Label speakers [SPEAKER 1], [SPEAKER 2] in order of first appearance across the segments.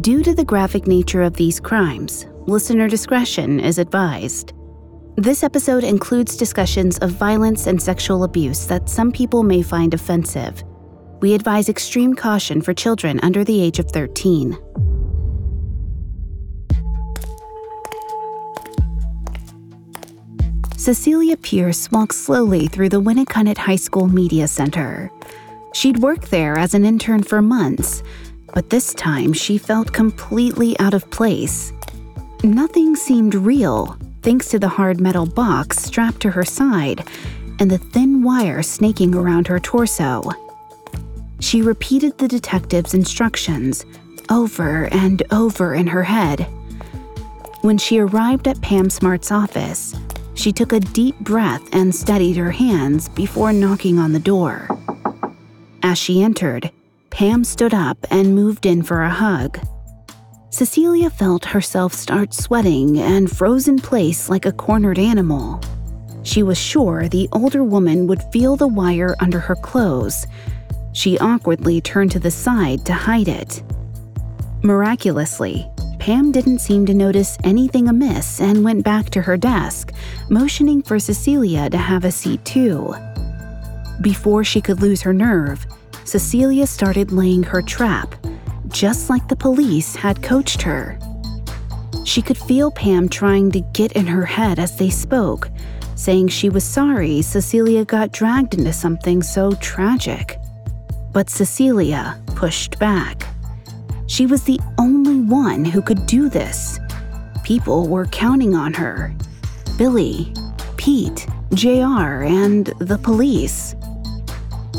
[SPEAKER 1] Due to the graphic nature of these crimes, listener discretion is advised. This episode includes discussions of violence and sexual abuse that some people may find offensive. We advise extreme caution for children under the age of 13. Cecilia Pierce walks slowly through the Winnacunnet High School Media Center. She'd worked there as an intern for months, but this time she felt completely out of place. Nothing seemed real, thanks to the hard metal box strapped to her side and the thin wire snaking around her torso. She repeated the detective's instructions over and over in her head. When she arrived at Pam Smart's office, she took a deep breath and steadied her hands before knocking on the door. As she entered, Pam stood up and moved in for a hug. Cecilia felt herself start sweating and froze in place like a cornered animal. She was sure the older woman would feel the wire under her clothes. She awkwardly turned to the side to hide it. Miraculously, Pam didn't seem to notice anything amiss and went back to her desk, motioning for Cecilia to have a seat too. Before she could lose her nerve, Cecilia started laying her trap, just like the police had coached her. She could feel Pam trying to get in her head as they spoke, saying she was sorry Cecilia got dragged into something so tragic. But Cecilia pushed back. She was the only one who could do this. People were counting on her Billy, Pete, JR, and the police.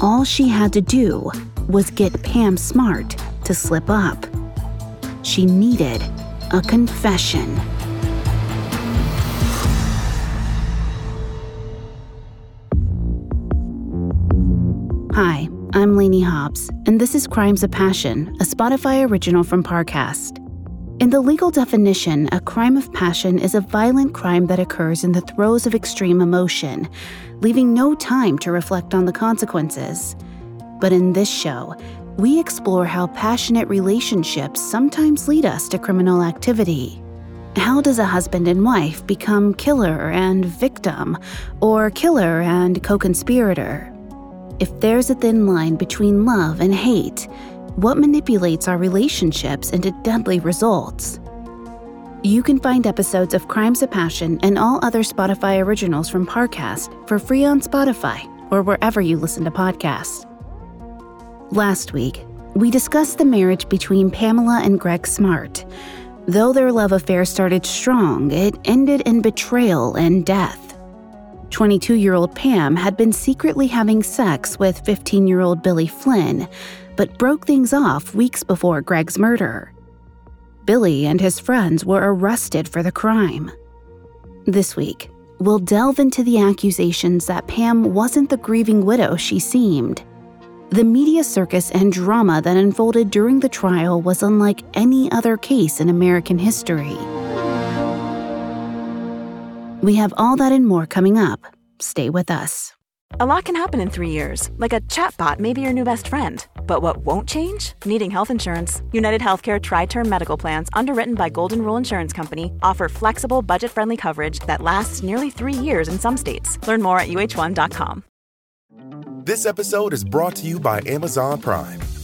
[SPEAKER 1] All she had to do was get Pam Smart to slip up. She needed a confession. Hi, I'm Lainey Hobbs, and this is Crimes of Passion, a Spotify original from Parcast. In the legal definition, a crime of passion is a violent crime that occurs in the throes of extreme emotion, leaving no time to reflect on the consequences. But in this show, we explore how passionate relationships sometimes lead us to criminal activity. How does a husband and wife become killer and victim, or killer and co conspirator? If there's a thin line between love and hate, what manipulates our relationships into deadly results? You can find episodes of Crimes of Passion and all other Spotify originals from Parcast for free on Spotify or wherever you listen to podcasts. Last week, we discussed the marriage between Pamela and Greg Smart. Though their love affair started strong, it ended in betrayal and death. 22 year old Pam had been secretly having sex with 15 year old Billy Flynn, but broke things off weeks before Greg's murder. Billy and his friends were arrested for the crime. This week, we'll delve into the accusations that Pam wasn't the grieving widow she seemed. The media circus and drama that unfolded during the trial was unlike any other case in American history. We have all that and more coming up. Stay with us.
[SPEAKER 2] A lot can happen in three years, like a chatbot may be your new best friend. But what won't change? Needing health insurance. United Healthcare Tri Term Medical Plans, underwritten by Golden Rule Insurance Company, offer flexible, budget friendly coverage that lasts nearly three years in some states. Learn more at uh1.com.
[SPEAKER 3] This episode is brought to you by Amazon Prime.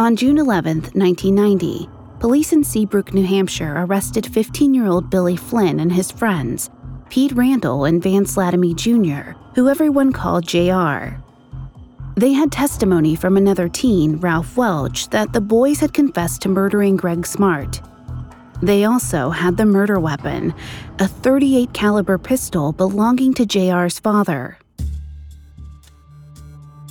[SPEAKER 1] On June 11, 1990, police in Seabrook, New Hampshire arrested 15 year old Billy Flynn and his friends, Pete Randall and Vance Latomy Jr., who everyone called JR. They had testimony from another teen, Ralph Welch, that the boys had confessed to murdering Greg Smart. They also had the murder weapon, a 38 caliber pistol belonging to JR's father.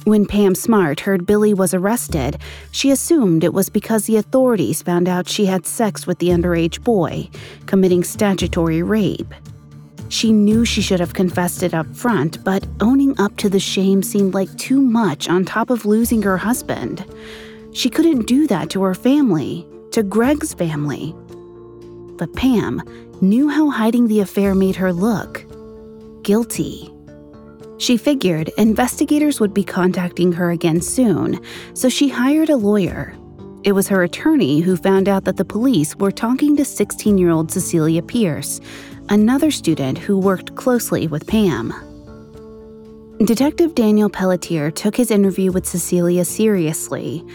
[SPEAKER 1] When Pam Smart heard Billy was arrested, she assumed it was because the authorities found out she had sex with the underage boy, committing statutory rape. She knew she should have confessed it up front, but owning up to the shame seemed like too much on top of losing her husband. She couldn't do that to her family, to Greg's family. But Pam knew how hiding the affair made her look guilty. She figured investigators would be contacting her again soon, so she hired a lawyer. It was her attorney who found out that the police were talking to 16 year old Cecilia Pierce, another student who worked closely with Pam. Detective Daniel Pelletier took his interview with Cecilia seriously.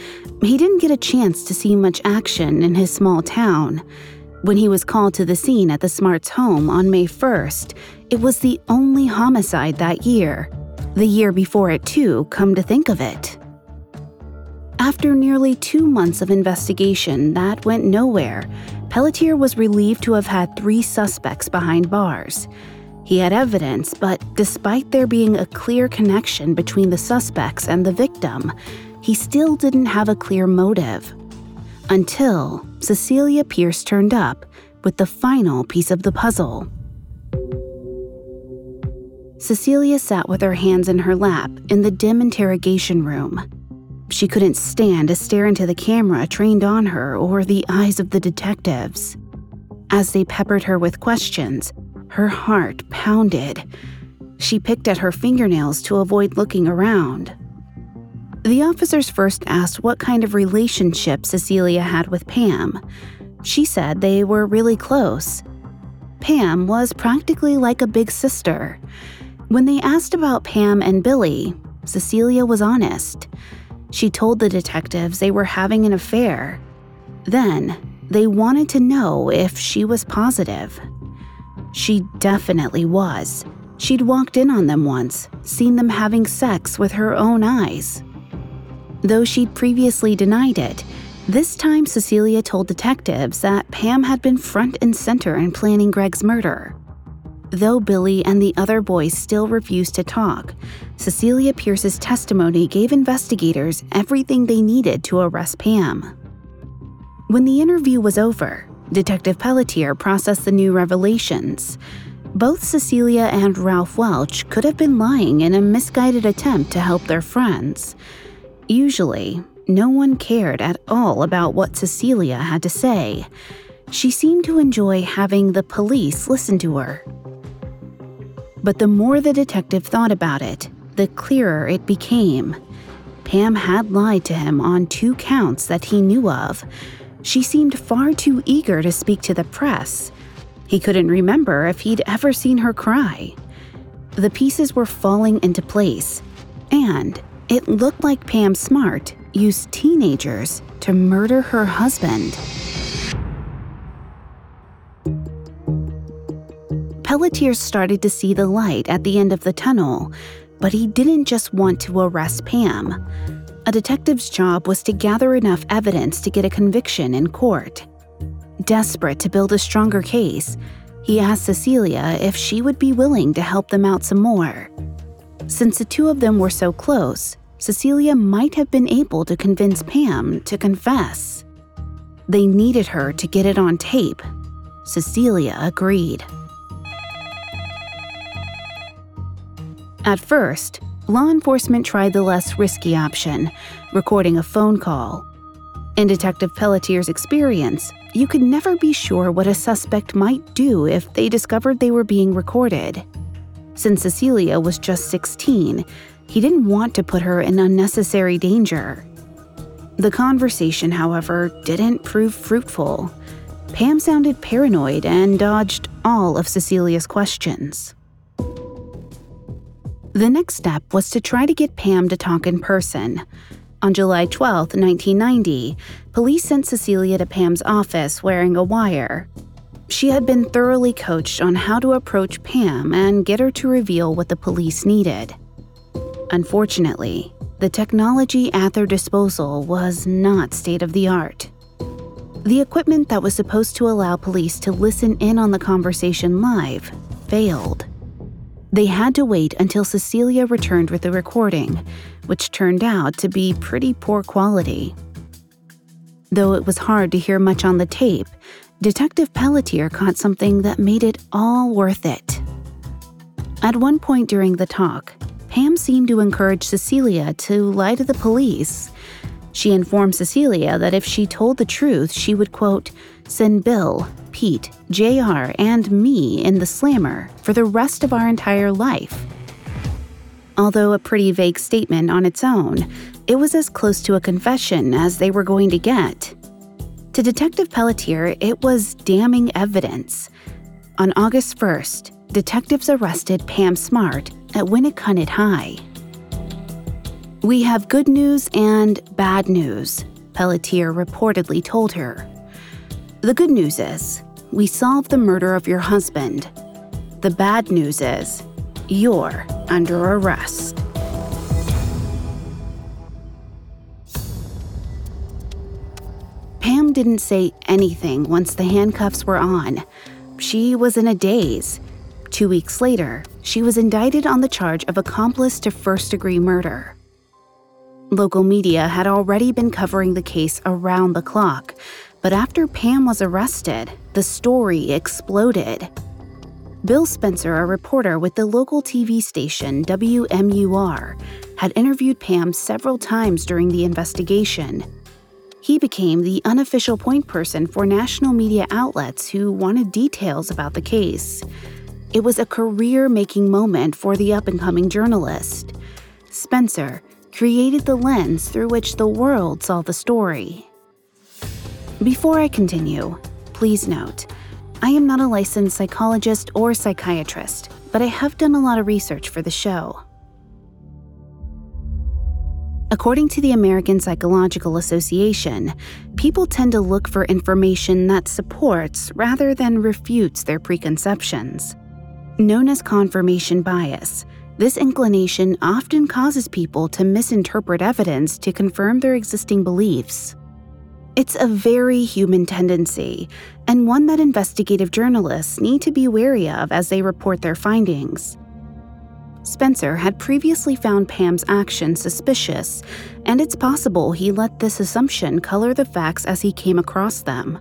[SPEAKER 1] He didn't get a chance to see much action in his small town. When he was called to the scene at the Smarts' home on May 1st, it was the only homicide that year. The year before it, too, come to think of it. After nearly two months of investigation that went nowhere, Pelletier was relieved to have had three suspects behind bars. He had evidence, but despite there being a clear connection between the suspects and the victim, he still didn't have a clear motive. Until Cecilia Pierce turned up with the final piece of the puzzle. Cecilia sat with her hands in her lap in the dim interrogation room. She couldn't stand to stare into the camera trained on her or the eyes of the detectives. As they peppered her with questions, her heart pounded. She picked at her fingernails to avoid looking around. The officers first asked what kind of relationship Cecilia had with Pam. She said they were really close. Pam was practically like a big sister. When they asked about Pam and Billy, Cecilia was honest. She told the detectives they were having an affair. Then, they wanted to know if she was positive. She definitely was. She'd walked in on them once, seen them having sex with her own eyes. Though she'd previously denied it, this time Cecilia told detectives that Pam had been front and center in planning Greg's murder. Though Billy and the other boys still refused to talk, Cecilia Pierce's testimony gave investigators everything they needed to arrest Pam. When the interview was over, Detective Pelletier processed the new revelations. Both Cecilia and Ralph Welch could have been lying in a misguided attempt to help their friends. Usually, no one cared at all about what Cecilia had to say. She seemed to enjoy having the police listen to her. But the more the detective thought about it, the clearer it became. Pam had lied to him on two counts that he knew of. She seemed far too eager to speak to the press. He couldn't remember if he'd ever seen her cry. The pieces were falling into place, and it looked like Pam Smart used teenagers to murder her husband. Pelletier started to see the light at the end of the tunnel, but he didn't just want to arrest Pam. A detective's job was to gather enough evidence to get a conviction in court. Desperate to build a stronger case, he asked Cecilia if she would be willing to help them out some more. Since the two of them were so close, Cecilia might have been able to convince Pam to confess. They needed her to get it on tape. Cecilia agreed. At first, law enforcement tried the less risky option, recording a phone call. In Detective Pelletier's experience, you could never be sure what a suspect might do if they discovered they were being recorded. Since Cecilia was just 16, he didn't want to put her in unnecessary danger. The conversation, however, didn't prove fruitful. Pam sounded paranoid and dodged all of Cecilia's questions. The next step was to try to get Pam to talk in person. On July 12, 1990, police sent Cecilia to Pam's office wearing a wire. She had been thoroughly coached on how to approach Pam and get her to reveal what the police needed. Unfortunately, the technology at their disposal was not state of the art. The equipment that was supposed to allow police to listen in on the conversation live failed. They had to wait until Cecilia returned with the recording, which turned out to be pretty poor quality. Though it was hard to hear much on the tape, Detective Pelletier caught something that made it all worth it. At one point during the talk, Pam seemed to encourage Cecilia to lie to the police. She informed Cecilia that if she told the truth, she would, quote, send Bill, Pete, JR, and me in the slammer for the rest of our entire life. Although a pretty vague statement on its own, it was as close to a confession as they were going to get. To Detective Pelletier, it was damning evidence. On August 1st, detectives arrested Pam Smart at Winnacunnet High. We have good news and bad news, Pelletier reportedly told her. The good news is, we solved the murder of your husband. The bad news is, you're under arrest. Pam didn't say anything once the handcuffs were on. She was in a daze. Two weeks later, she was indicted on the charge of accomplice to first degree murder. Local media had already been covering the case around the clock, but after Pam was arrested, the story exploded. Bill Spencer, a reporter with the local TV station WMUR, had interviewed Pam several times during the investigation. He became the unofficial point person for national media outlets who wanted details about the case. It was a career making moment for the up and coming journalist. Spencer created the lens through which the world saw the story. Before I continue, please note I am not a licensed psychologist or psychiatrist, but I have done a lot of research for the show. According to the American Psychological Association, people tend to look for information that supports rather than refutes their preconceptions. Known as confirmation bias, this inclination often causes people to misinterpret evidence to confirm their existing beliefs. It's a very human tendency, and one that investigative journalists need to be wary of as they report their findings. Spencer had previously found Pam's actions suspicious, and it's possible he let this assumption color the facts as he came across them.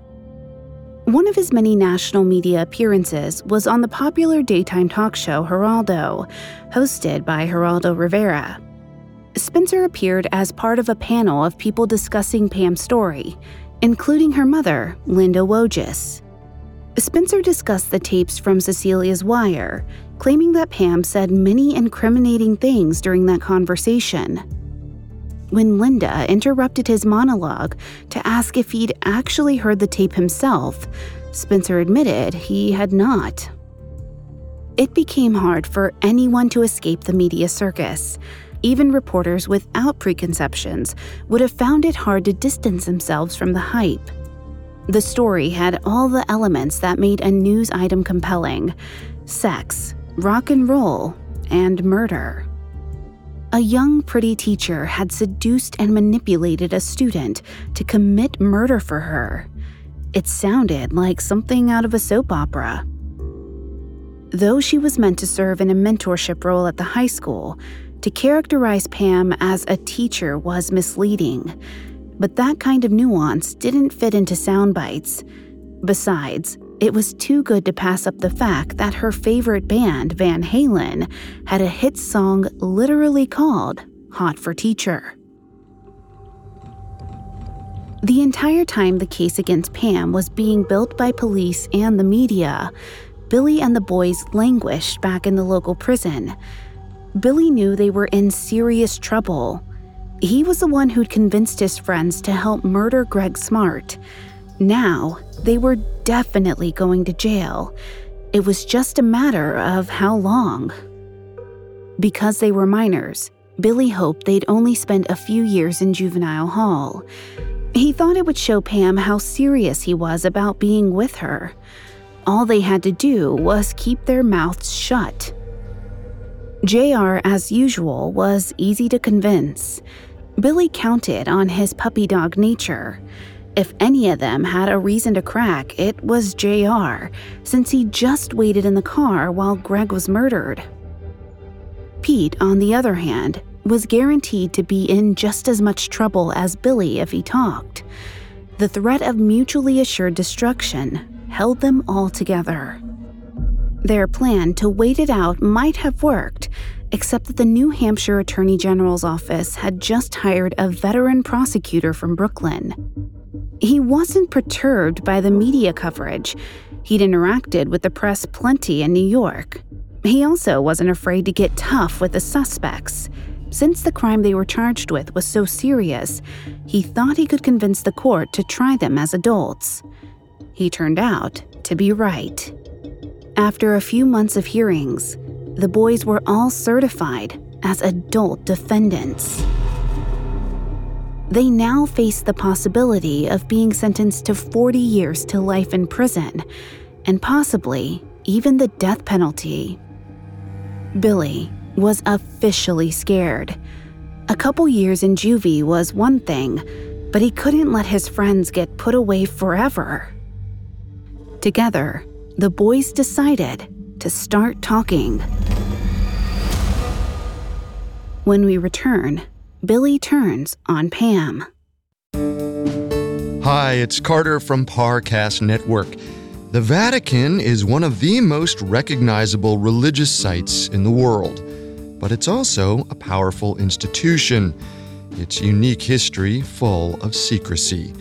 [SPEAKER 1] One of his many national media appearances was on the popular daytime talk show Geraldo, hosted by Geraldo Rivera. Spencer appeared as part of a panel of people discussing Pam's story, including her mother, Linda Wojcik. Spencer discussed the tapes from Cecilia's wire, claiming that Pam said many incriminating things during that conversation when Linda interrupted his monologue to ask if he'd actually heard the tape himself, Spencer admitted he had not. It became hard for anyone to escape the media circus. Even reporters without preconceptions would have found it hard to distance themselves from the hype. The story had all the elements that made a news item compelling sex, rock and roll, and murder. A young, pretty teacher had seduced and manipulated a student to commit murder for her. It sounded like something out of a soap opera. Though she was meant to serve in a mentorship role at the high school, to characterize Pam as a teacher was misleading. But that kind of nuance didn't fit into sound bites. Besides, it was too good to pass up the fact that her favorite band, Van Halen, had a hit song literally called Hot for Teacher. The entire time the case against Pam was being built by police and the media, Billy and the boys languished back in the local prison. Billy knew they were in serious trouble. He was the one who'd convinced his friends to help murder Greg Smart. Now, they were definitely going to jail. It was just a matter of how long. Because they were minors, Billy hoped they'd only spend a few years in juvenile hall. He thought it would show Pam how serious he was about being with her. All they had to do was keep their mouths shut. JR, as usual, was easy to convince. Billy counted on his puppy dog nature. If any of them had a reason to crack, it was JR, since he just waited in the car while Greg was murdered. Pete, on the other hand, was guaranteed to be in just as much trouble as Billy if he talked. The threat of mutually assured destruction held them all together. Their plan to wait it out might have worked, except that the New Hampshire Attorney General's office had just hired a veteran prosecutor from Brooklyn. He wasn't perturbed by the media coverage. He'd interacted with the press plenty in New York. He also wasn't afraid to get tough with the suspects. Since the crime they were charged with was so serious, he thought he could convince the court to try them as adults. He turned out to be right. After a few months of hearings, the boys were all certified as adult defendants. They now faced the possibility of being sentenced to 40 years to life in prison, and possibly even the death penalty. Billy, was officially scared. A couple years in juvie was one thing, but he couldn't let his friends get put away forever. Together, the boys decided to start talking. When we return, Billy turns on Pam.
[SPEAKER 4] Hi, it's Carter from Parcast Network. The Vatican is one of the most recognizable religious sites in the world but it's also a powerful institution, its unique history full of secrecy.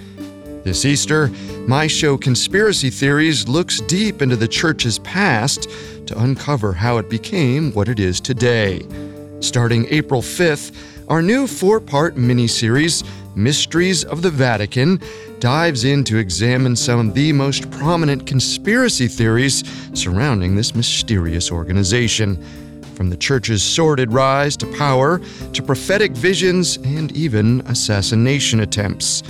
[SPEAKER 4] This Easter, my show Conspiracy Theories looks deep into the church's past to uncover how it became what it is today. Starting April 5th, our new four part miniseries, Mysteries of the Vatican, dives in to examine some of the most prominent conspiracy theories surrounding this mysterious organization from the church's sordid rise to power to prophetic visions and even assassination attempts.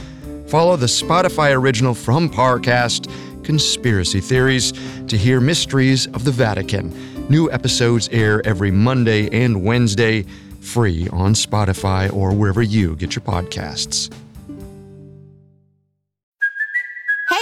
[SPEAKER 4] Follow the Spotify original from Parcast, Conspiracy Theories, to hear mysteries of the Vatican. New episodes air every Monday and Wednesday, free on Spotify or wherever you get your podcasts.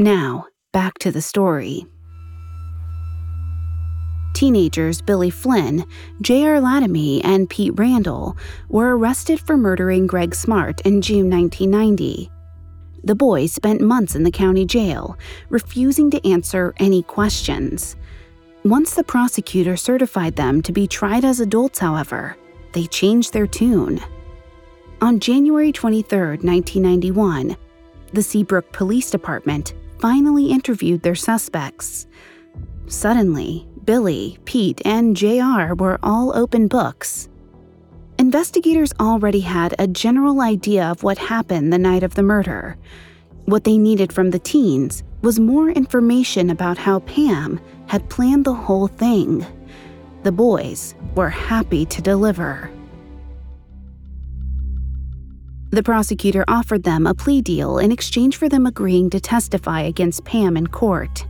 [SPEAKER 1] Now, back to the story. Teenagers Billy Flynn, J.R. Latomy, and Pete Randall were arrested for murdering Greg Smart in June 1990. The boys spent months in the county jail, refusing to answer any questions. Once the prosecutor certified them to be tried as adults, however, they changed their tune. On January 23, 1991, the Seabrook Police Department finally interviewed their suspects. Suddenly, Billy, Pete, and JR were all open books. Investigators already had a general idea of what happened the night of the murder. What they needed from the teens was more information about how Pam had planned the whole thing. The boys were happy to deliver. The prosecutor offered them a plea deal in exchange for them agreeing to testify against Pam in court.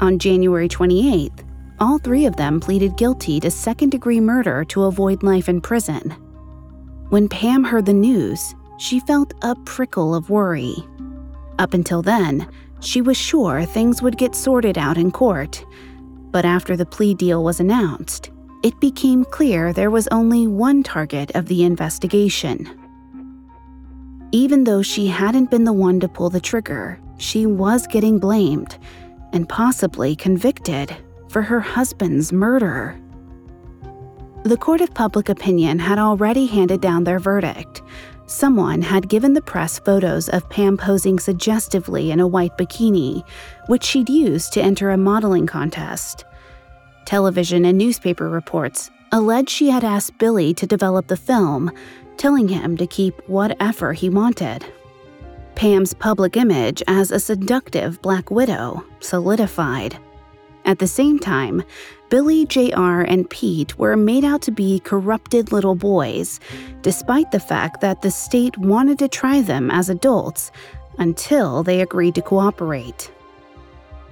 [SPEAKER 1] On January 28th, all three of them pleaded guilty to second degree murder to avoid life in prison. When Pam heard the news, she felt a prickle of worry. Up until then, she was sure things would get sorted out in court. But after the plea deal was announced, it became clear there was only one target of the investigation even though she hadn't been the one to pull the trigger, she was getting blamed and possibly convicted for her husband's murder. The court of public opinion had already handed down their verdict. Someone had given the press photos of Pam posing suggestively in a white bikini, which she'd used to enter a modeling contest. Television and newspaper reports alleged she had asked Billy to develop the film, telling him to keep whatever he wanted. Pam's public image as a seductive Black Widow solidified. At the same time, Billy, JR, and Pete were made out to be corrupted little boys, despite the fact that the state wanted to try them as adults until they agreed to cooperate.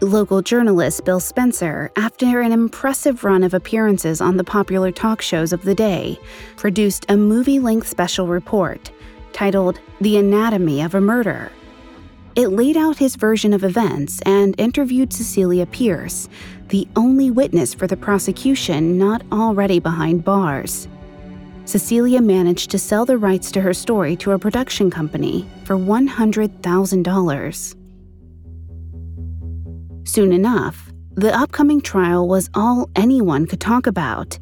[SPEAKER 1] Local journalist Bill Spencer, after an impressive run of appearances on the popular talk shows of the day, produced a movie length special report titled The Anatomy of a Murder. It laid out his version of events and interviewed Cecilia Pierce, the only witness for the prosecution not already behind bars. Cecilia managed to sell the rights to her story to a production company for $100,000. Soon enough, the upcoming trial was all anyone could talk about.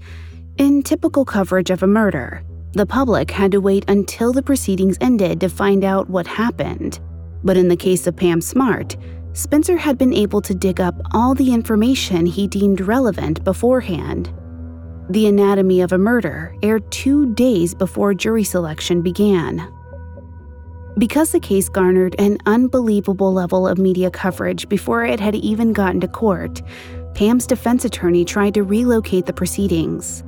[SPEAKER 1] In typical coverage of a murder, the public had to wait until the proceedings ended to find out what happened. But in the case of Pam Smart, Spencer had been able to dig up all the information he deemed relevant beforehand. The Anatomy of a Murder aired two days before jury selection began. Because the case garnered an unbelievable level of media coverage before it had even gotten to court, Pam's defense attorney tried to relocate the proceedings.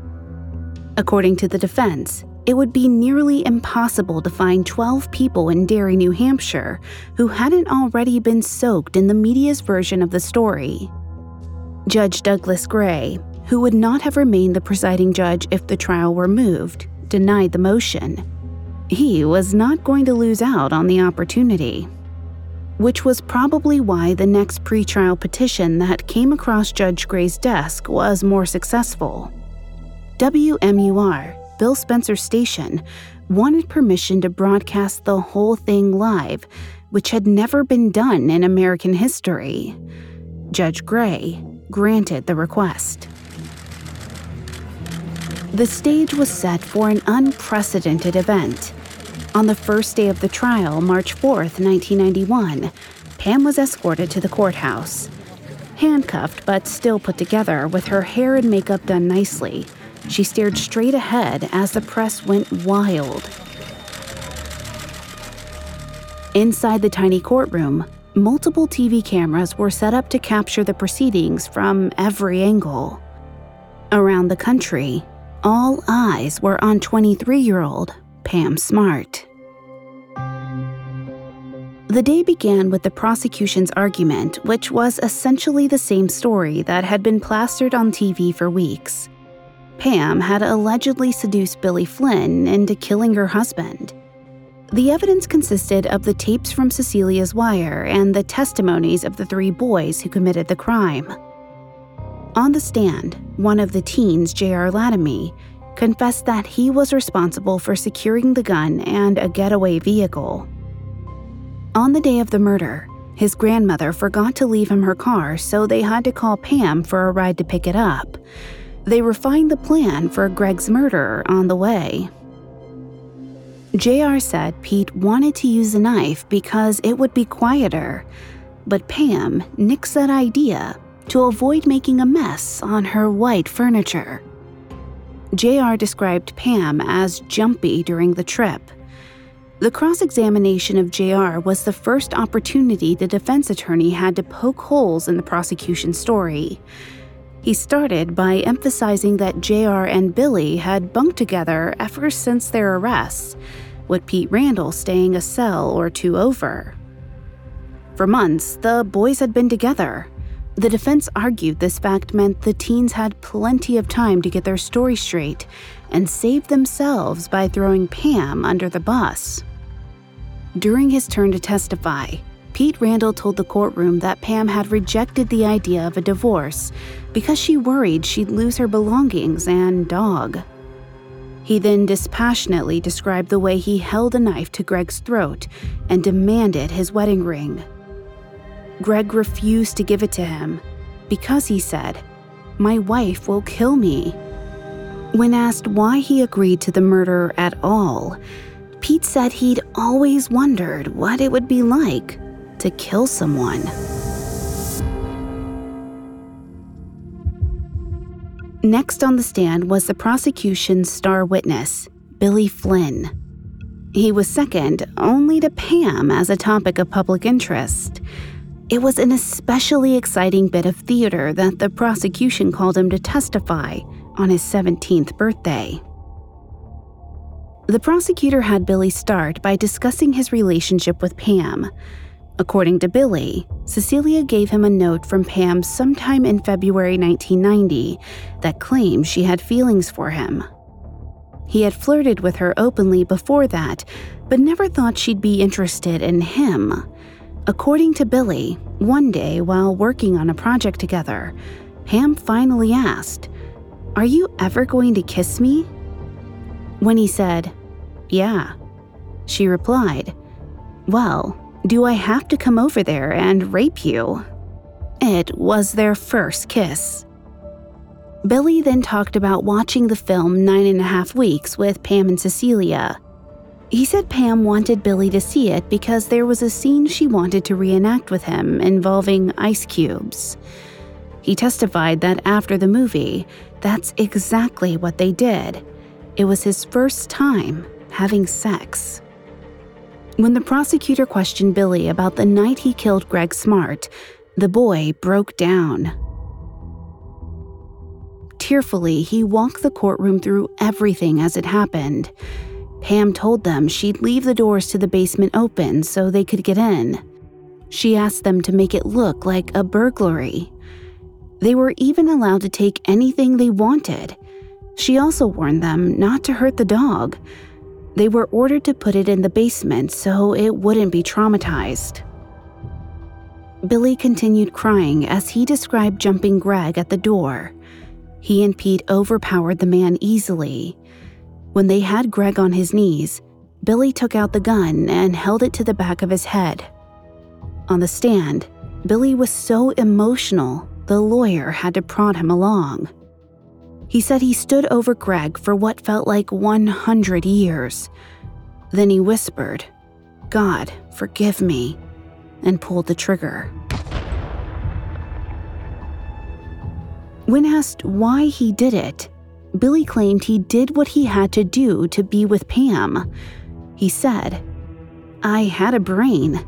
[SPEAKER 1] According to the defense, it would be nearly impossible to find 12 people in Derry, New Hampshire, who hadn't already been soaked in the media's version of the story. Judge Douglas Gray, who would not have remained the presiding judge if the trial were moved, denied the motion he was not going to lose out on the opportunity. Which was probably why the next pretrial petition that came across Judge Gray's desk was more successful. WMUR, Bill Spencer station, wanted permission to broadcast the whole thing live, which had never been done in American history. Judge Gray granted the request. The stage was set for an unprecedented event. On the first day of the trial, March 4, 1991, Pam was escorted to the courthouse. Handcuffed but still put together, with her hair and makeup done nicely, she stared straight ahead as the press went wild. Inside the tiny courtroom, multiple TV cameras were set up to capture the proceedings from every angle. Around the country, all eyes were on 23 year old Pam Smart. The day began with the prosecution's argument, which was essentially the same story that had been plastered on TV for weeks. Pam had allegedly seduced Billy Flynn into killing her husband. The evidence consisted of the tapes from Cecilia's wire and the testimonies of the three boys who committed the crime. On the stand, one of the teens, J.R. Latomy, confessed that he was responsible for securing the gun and a getaway vehicle. On the day of the murder, his grandmother forgot to leave him her car, so they had to call Pam for a ride to pick it up. They refined the plan for Greg's murder on the way. JR said Pete wanted to use a knife because it would be quieter, but Pam nixed that idea to avoid making a mess on her white furniture. JR described Pam as jumpy during the trip. The cross examination of JR was the first opportunity the defense attorney had to poke holes in the prosecution's story. He started by emphasizing that JR and Billy had bunked together ever since their arrests, with Pete Randall staying a cell or two over. For months, the boys had been together, the defense argued this fact meant the teens had plenty of time to get their story straight and save themselves by throwing Pam under the bus. During his turn to testify, Pete Randall told the courtroom that Pam had rejected the idea of a divorce because she worried she'd lose her belongings and dog. He then dispassionately described the way he held a knife to Greg's throat and demanded his wedding ring. Greg refused to give it to him because he said, My wife will kill me. When asked why he agreed to the murder at all, Pete said he'd always wondered what it would be like to kill someone. Next on the stand was the prosecution's star witness, Billy Flynn. He was second only to Pam as a topic of public interest. It was an especially exciting bit of theater that the prosecution called him to testify on his 17th birthday. The prosecutor had Billy start by discussing his relationship with Pam. According to Billy, Cecilia gave him a note from Pam sometime in February 1990 that claimed she had feelings for him. He had flirted with her openly before that, but never thought she'd be interested in him. According to Billy, one day while working on a project together, Pam finally asked, Are you ever going to kiss me? When he said, Yeah, she replied, Well, do I have to come over there and rape you? It was their first kiss. Billy then talked about watching the film Nine and a Half Weeks with Pam and Cecilia. He said Pam wanted Billy to see it because there was a scene she wanted to reenact with him involving ice cubes. He testified that after the movie, that's exactly what they did. It was his first time having sex. When the prosecutor questioned Billy about the night he killed Greg Smart, the boy broke down. Tearfully, he walked the courtroom through everything as it happened. Pam told them she'd leave the doors to the basement open so they could get in. She asked them to make it look like a burglary. They were even allowed to take anything they wanted. She also warned them not to hurt the dog. They were ordered to put it in the basement so it wouldn't be traumatized. Billy continued crying as he described jumping Greg at the door. He and Pete overpowered the man easily. When they had Greg on his knees, Billy took out the gun and held it to the back of his head. On the stand, Billy was so emotional, the lawyer had to prod him along. He said he stood over Greg for what felt like 100 years. Then he whispered, God, forgive me, and pulled the trigger. When asked why he did it, Billy claimed he did what he had to do to be with Pam. He said, I had a brain,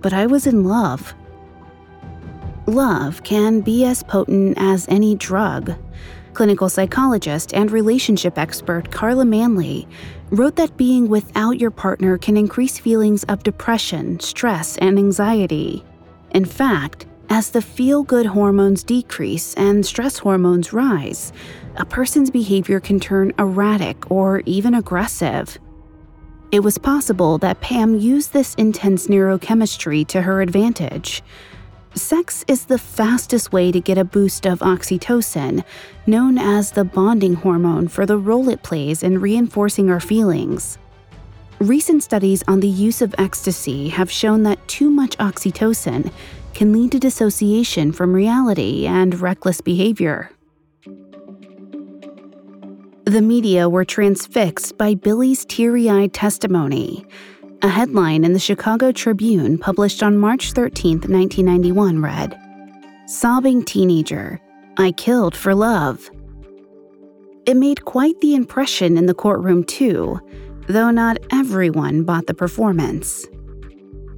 [SPEAKER 1] but I was in love. Love can be as potent as any drug. Clinical psychologist and relationship expert Carla Manly wrote that being without your partner can increase feelings of depression, stress, and anxiety. In fact, as the feel good hormones decrease and stress hormones rise, a person's behavior can turn erratic or even aggressive. It was possible that Pam used this intense neurochemistry to her advantage. Sex is the fastest way to get a boost of oxytocin, known as the bonding hormone for the role it plays in reinforcing our feelings. Recent studies on the use of ecstasy have shown that too much oxytocin can lead to dissociation from reality and reckless behavior. The media were transfixed by Billy's teary eyed testimony. A headline in the Chicago Tribune published on March 13, 1991 read Sobbing Teenager, I Killed for Love. It made quite the impression in the courtroom, too, though not everyone bought the performance.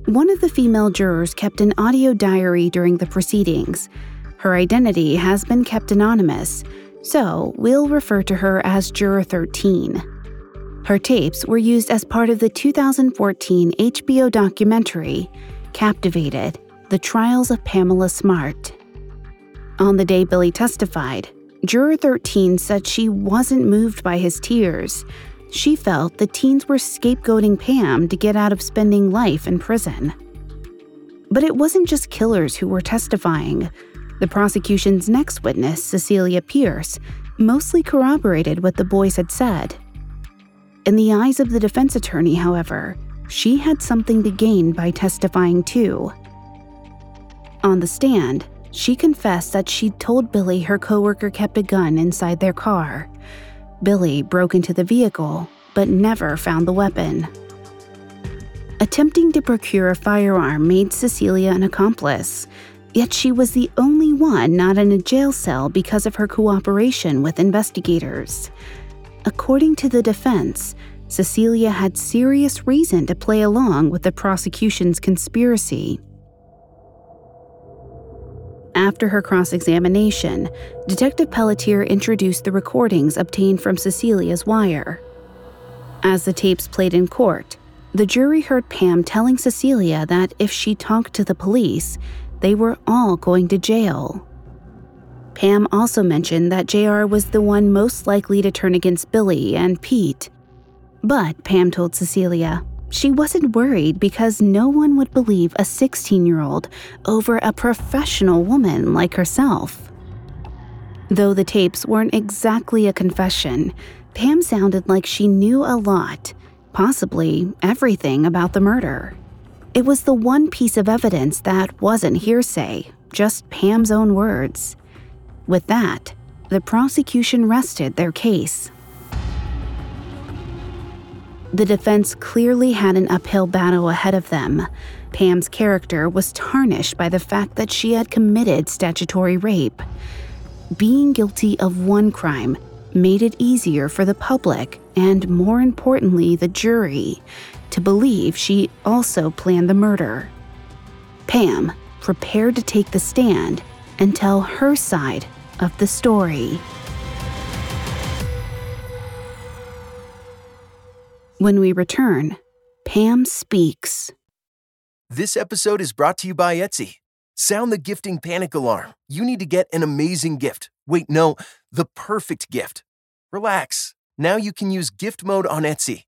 [SPEAKER 1] One of the female jurors kept an audio diary during the proceedings. Her identity has been kept anonymous, so we'll refer to her as Juror 13. Her tapes were used as part of the 2014 HBO documentary, Captivated The Trials of Pamela Smart. On the day Billy testified, Juror 13 said she wasn't moved by his tears she felt the teens were scapegoating Pam to get out of spending life in prison. But it wasn't just killers who were testifying. The prosecution's next witness, Cecilia Pierce, mostly corroborated what the boys had said. In the eyes of the defense attorney, however, she had something to gain by testifying too. On the stand, she confessed that she'd told Billy her coworker kept a gun inside their car. Billy broke into the vehicle, but never found the weapon. Attempting to procure a firearm made Cecilia an accomplice, yet she was the only one not in a jail cell because of her cooperation with investigators. According to the defense, Cecilia had serious reason to play along with the prosecution's conspiracy. After her cross examination, Detective Pelletier introduced the recordings obtained from Cecilia's wire. As the tapes played in court, the jury heard Pam telling Cecilia that if she talked to the police, they were all going to jail. Pam also mentioned that JR was the one most likely to turn against Billy and Pete. But Pam told Cecilia she wasn't worried because no one would believe a 16 year old over a professional woman like herself. Though the tapes weren't exactly a confession, Pam sounded like she knew a lot possibly everything about the murder. It was the one piece of evidence that wasn't hearsay, just Pam's own words. With that, the prosecution rested their case. The defense clearly had an uphill battle ahead of them. Pam's character was tarnished by the fact that she had committed statutory rape. Being guilty of one crime made it easier for the public and, more importantly, the jury to believe she also planned the murder. Pam prepared to take the stand and tell her side of the story. When we return, Pam speaks.
[SPEAKER 5] This episode is brought to you by Etsy. Sound the gifting panic alarm. You need to get an amazing gift. Wait, no, the perfect gift. Relax. Now you can use gift mode on Etsy.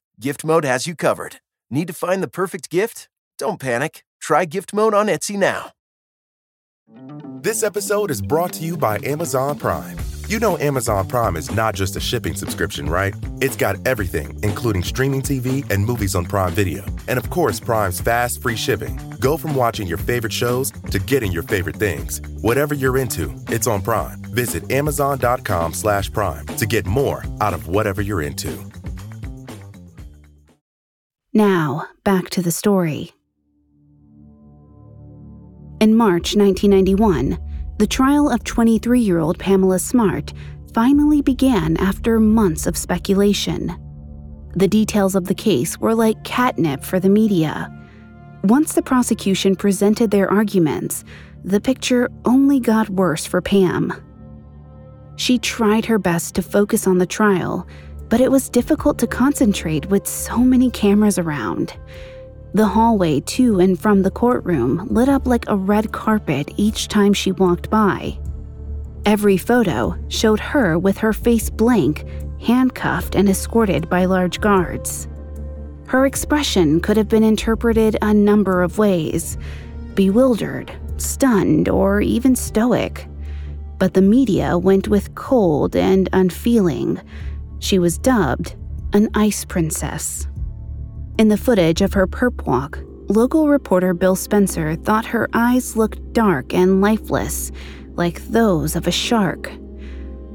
[SPEAKER 5] Gift Mode has you covered. Need to find the perfect gift? Don't panic. Try Gift Mode on Etsy now.
[SPEAKER 3] This episode is brought to you by Amazon Prime. You know Amazon Prime is not just a shipping subscription, right? It's got everything, including streaming TV and movies on Prime Video. And of course, Prime's fast, free shipping. Go from watching your favorite shows to getting your favorite things. Whatever you're into, it's on Prime. Visit Amazon.com slash Prime to get more out of whatever you're into.
[SPEAKER 1] Now, back to the story. In March 1991, the trial of 23 year old Pamela Smart finally began after months of speculation. The details of the case were like catnip for the media. Once the prosecution presented their arguments, the picture only got worse for Pam. She tried her best to focus on the trial, but it was difficult to concentrate with so many cameras around. The hallway to and from the courtroom lit up like a red carpet each time she walked by. Every photo showed her with her face blank, handcuffed, and escorted by large guards. Her expression could have been interpreted a number of ways bewildered, stunned, or even stoic. But the media went with cold and unfeeling. She was dubbed an ice princess. In the footage of her perp walk, local reporter Bill Spencer thought her eyes looked dark and lifeless, like those of a shark.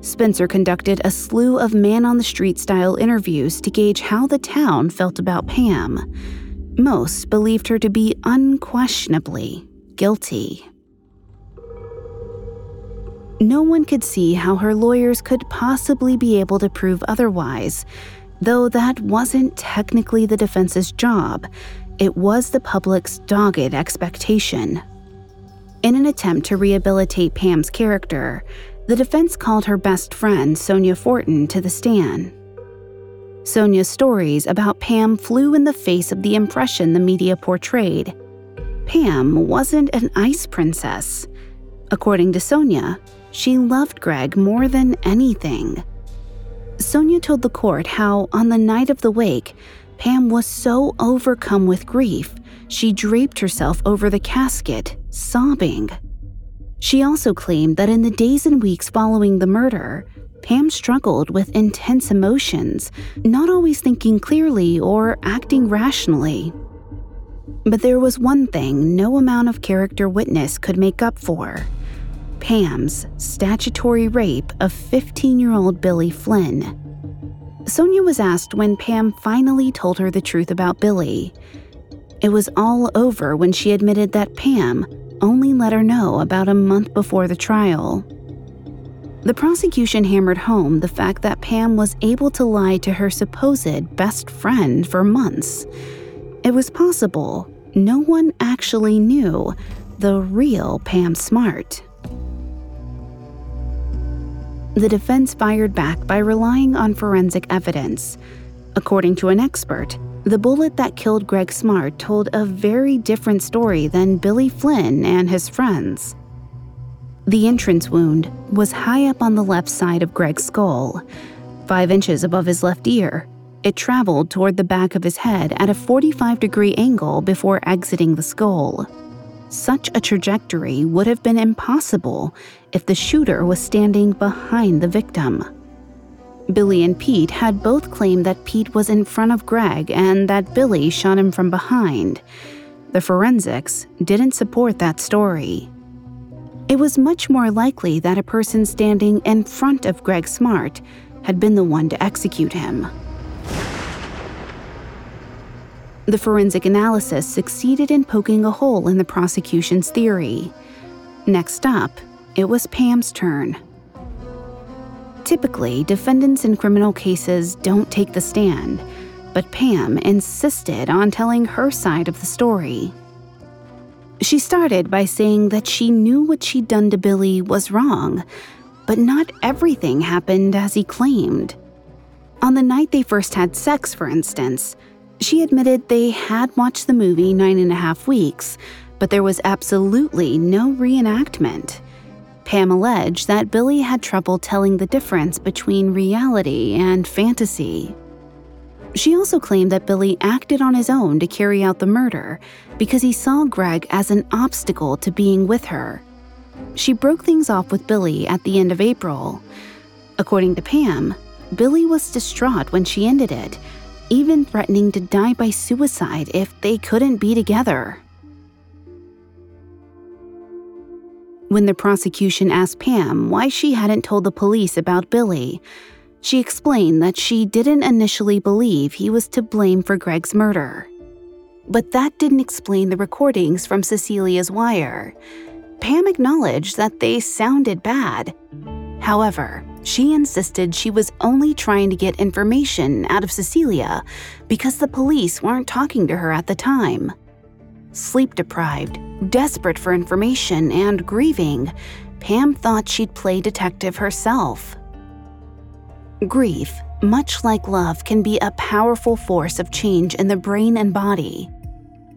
[SPEAKER 1] Spencer conducted a slew of man on the street style interviews to gauge how the town felt about Pam. Most believed her to be unquestionably guilty. No one could see how her lawyers could possibly be able to prove otherwise, Though that wasn't technically the defense's job, it was the public's dogged expectation. In an attempt to rehabilitate Pam's character, the defense called her best friend, Sonia Fortin, to the stand. Sonia's stories about Pam flew in the face of the impression the media portrayed. Pam wasn't an ice princess. According to Sonia, she loved Gregg more than anything. Sonia told the court how, on the night of the wake, Pam was so overcome with grief, she draped herself over the casket, sobbing. She also claimed that in the days and weeks following the murder, Pam struggled with intense emotions, not always thinking clearly or acting rationally. But there was one thing no amount of character witness could make up for Pam's statutory rape of 15 year old Billy Flynn. Sonia was asked when Pam finally told her the truth about Billy. It was all over when she admitted that Pam only let her know about a month before the trial. The prosecution hammered home the fact that Pam was able to lie to her supposed best friend for months. It was possible no one actually knew the real Pam Smart. The defense fired back by relying on forensic evidence. According to an expert, the bullet that killed Gregg Smart told a very different story than Billy Flynn and his friends. The entrance wound was high up on the left side of Gregg's skull, five inches above his left ear. It traveled toward the back of his head at a 45 degree angle before exiting the skull. Such a trajectory would have been impossible if the shooter was standing behind the victim. Billy and Pete had both claimed that Pete was in front of Gregg and that Billy shot him from behind. The forensics didn't support that story. It was much more likely that a person standing in front of Gregg Smart had been the one to execute him. The forensic analysis succeeded in poking a hole in the prosecution's theory. Next up, it was Pam's turn. Typically, defendants in criminal cases don't take the stand, but Pam insisted on telling her side of the story. She started by saying that she knew what she'd done to Billy was wrong, but not everything happened as he claimed. On the night they first had sex, for instance, she admitted they had watched the movie nine and a half weeks, but there was absolutely no reenactment. Pam alleged that Billy had trouble telling the difference between reality and fantasy. She also claimed that Billy acted on his own to carry out the murder because he saw Gregg as an obstacle to being with her. She broke things off with Billy at the end of April. According to Pam, Billy was distraught when she ended it, even threatening to die by suicide if they couldn't be together. When the prosecution asked Pam why she hadn't told the police about Billy, she explained that she didn't initially believe he was to blame for Gregg's murder. But that didn't explain the recordings from Cecilia's wire. Pam acknowledged that they sounded bad. However, she insisted she was only trying to get information out of Cecilia because the police weren't talking to her at the time. Sleep deprived, desperate for information, and grieving, Pam thought she'd play detective herself. Grief, much like love, can be a powerful force of change in the brain and body.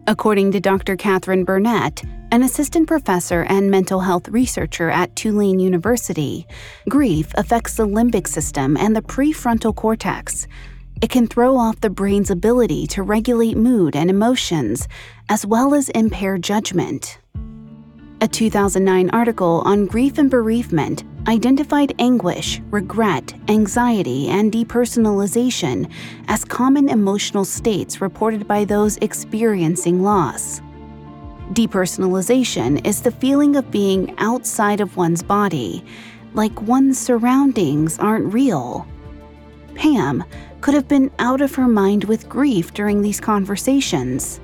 [SPEAKER 1] According to Dr. Catherine Burnett, an assistant professor and mental health researcher at Tulane University, grief affects the limbic system and the prefrontal cortex. It can throw off the brain's ability to regulate mood and emotions, as well as impair judgment. A 2009 article on grief and bereavement identified anguish, regret, anxiety, and depersonalization as common emotional states reported by those experiencing loss. Depersonalization is the feeling of being outside of one's body, like one's surroundings aren't real. Pam could have been out of her mind with grief during these conversations.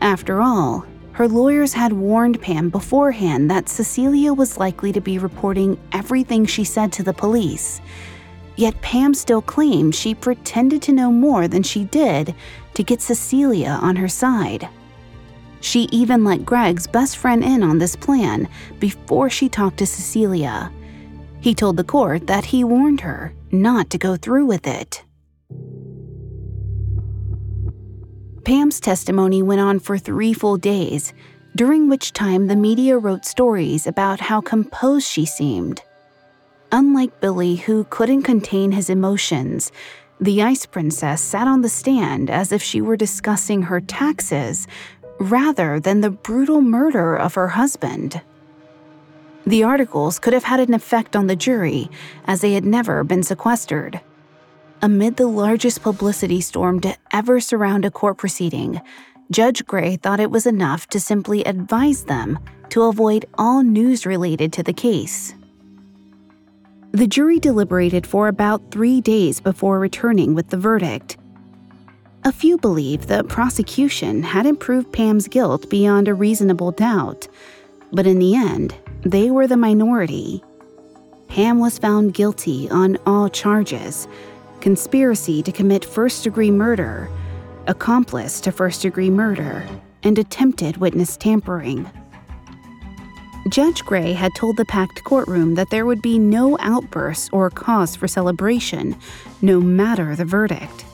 [SPEAKER 1] After all, her lawyers had warned Pam beforehand that Cecilia was likely to be reporting everything she said to the police. Yet Pam still claimed she pretended to know more than she did to get Cecilia on her side. She even let Gregg's best friend in on this plan before she talked to Cecilia. He told the court that he warned her not to go through with it. Pam's testimony went on for three full days, during which time the media wrote stories about how composed she seemed. Unlike Billy, who couldn't contain his emotions, the Ice Princess sat on the stand as if she were discussing her taxes rather than the brutal murder of her husband. The articles could have had an effect on the jury, as they had never been sequestered. Amid the largest publicity storm to ever surround a court proceeding, Judge Gray thought it was enough to simply advise them to avoid all news related to the case. The jury deliberated for about three days before returning with the verdict. A few believe the prosecution hadn't proved Pam's guilt beyond a reasonable doubt, but in the end, they were the minority. Pam was found guilty on all charges conspiracy to commit first degree murder, accomplice to first degree murder, and attempted witness tampering. Judge Gray had told the packed courtroom that there would be no outbursts or cause for celebration, no matter the verdict.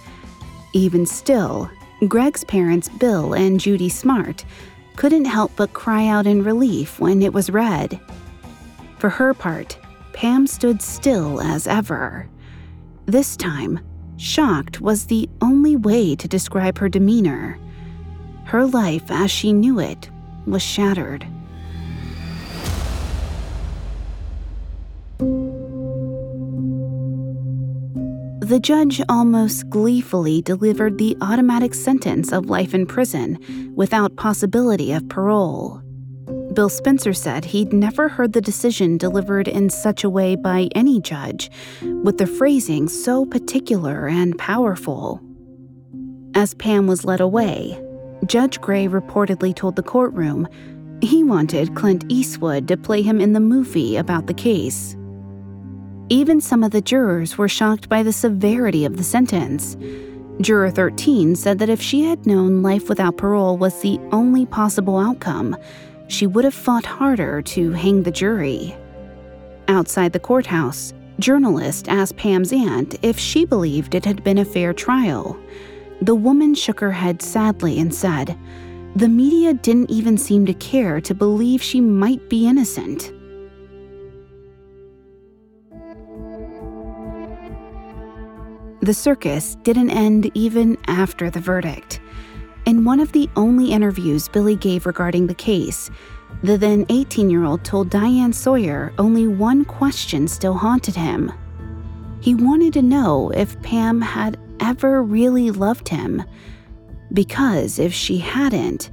[SPEAKER 1] Even still, Gregg's parents, Bill and Judy Smart, couldn't help but cry out in relief when it was read. For her part, Pam stood still as ever. This time, shocked was the only way to describe her demeanor. Her life as she knew it was shattered. The judge almost gleefully delivered the automatic sentence of life in prison without possibility of parole. Bill Spencer said he'd never heard the decision delivered in such a way by any judge, with the phrasing so particular and powerful. As Pam was led away, Judge Gray reportedly told the courtroom he wanted Clint Eastwood to play him in the movie about the case. Even some of the jurors were shocked by the severity of the sentence. Juror 13 said that if she had known life without parole was the only possible outcome, she would have fought harder to hang the jury. Outside the courthouse, journalists asked Pam's aunt if she believed it had been a fair trial. The woman shook her head sadly and said, The media didn't even seem to care to believe she might be innocent. The circus didn't end even after the verdict. In one of the only interviews Billy gave regarding the case, the then 18 year old told Diane Sawyer only one question still haunted him. He wanted to know if Pam had ever really loved him. Because if she hadn't,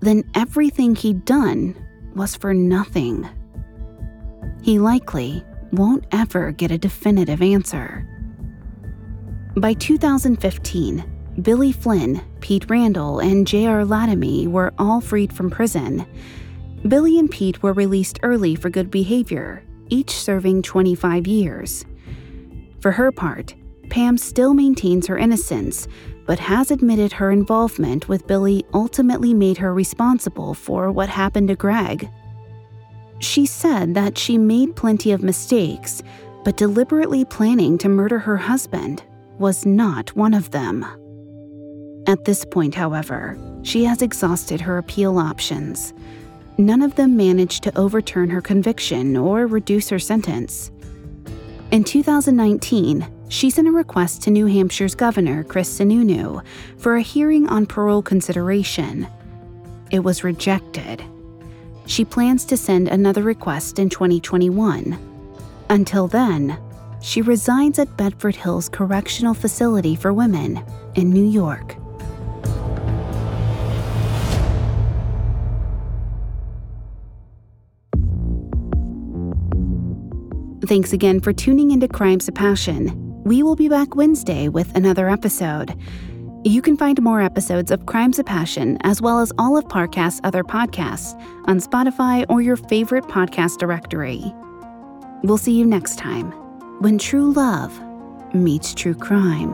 [SPEAKER 1] then everything he'd done was for nothing. He likely won't ever get a definitive answer. By 2015, Billy Flynn, Pete Randall, and J.R. Lattime were all freed from prison. Billy and Pete were released early for good behavior, each serving 25 years. For her part, Pam still maintains her innocence, but has admitted her involvement with Billy ultimately made her responsible for what happened to Gregg. She said that she made plenty of mistakes, but deliberately planning to murder her husband was not one of them. At this point, however, she has exhausted her appeal options. None of them managed to overturn her conviction or reduce her sentence. In 2019, she sent a request to New Hampshire's Governor, Chris Sununu, for a hearing on parole consideration. It was rejected. She plans to send another request in 2021. Until then, she resides at Bedford Hills Correctional Facility for Women in New York. Thanks again for tuning into Crimes of Passion. We will be back Wednesday with another episode. You can find more episodes of Crimes of Passion, as well as all of Parcast's other podcasts, on Spotify or your favorite podcast directory. We'll see you next time when true love meets true crime.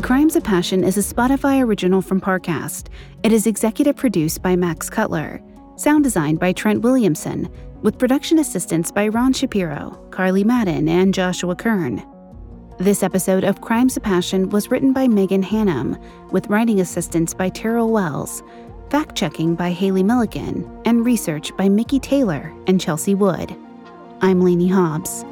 [SPEAKER 1] Crimes of Passion is a Spotify original from Parcast. It is executive produced by Max Cutler, sound designed by Trent Williamson, with production assistance by Ron Shapiro, Carly Madden, and Joshua Kern. This episode of Crimes of Passion was written by Megan Hannum, with writing assistance by Terrell Wells fact checking by Haley Milligan, and research by Mickey Taylor and Chelsea Wood. I'm Lainey Hobbs.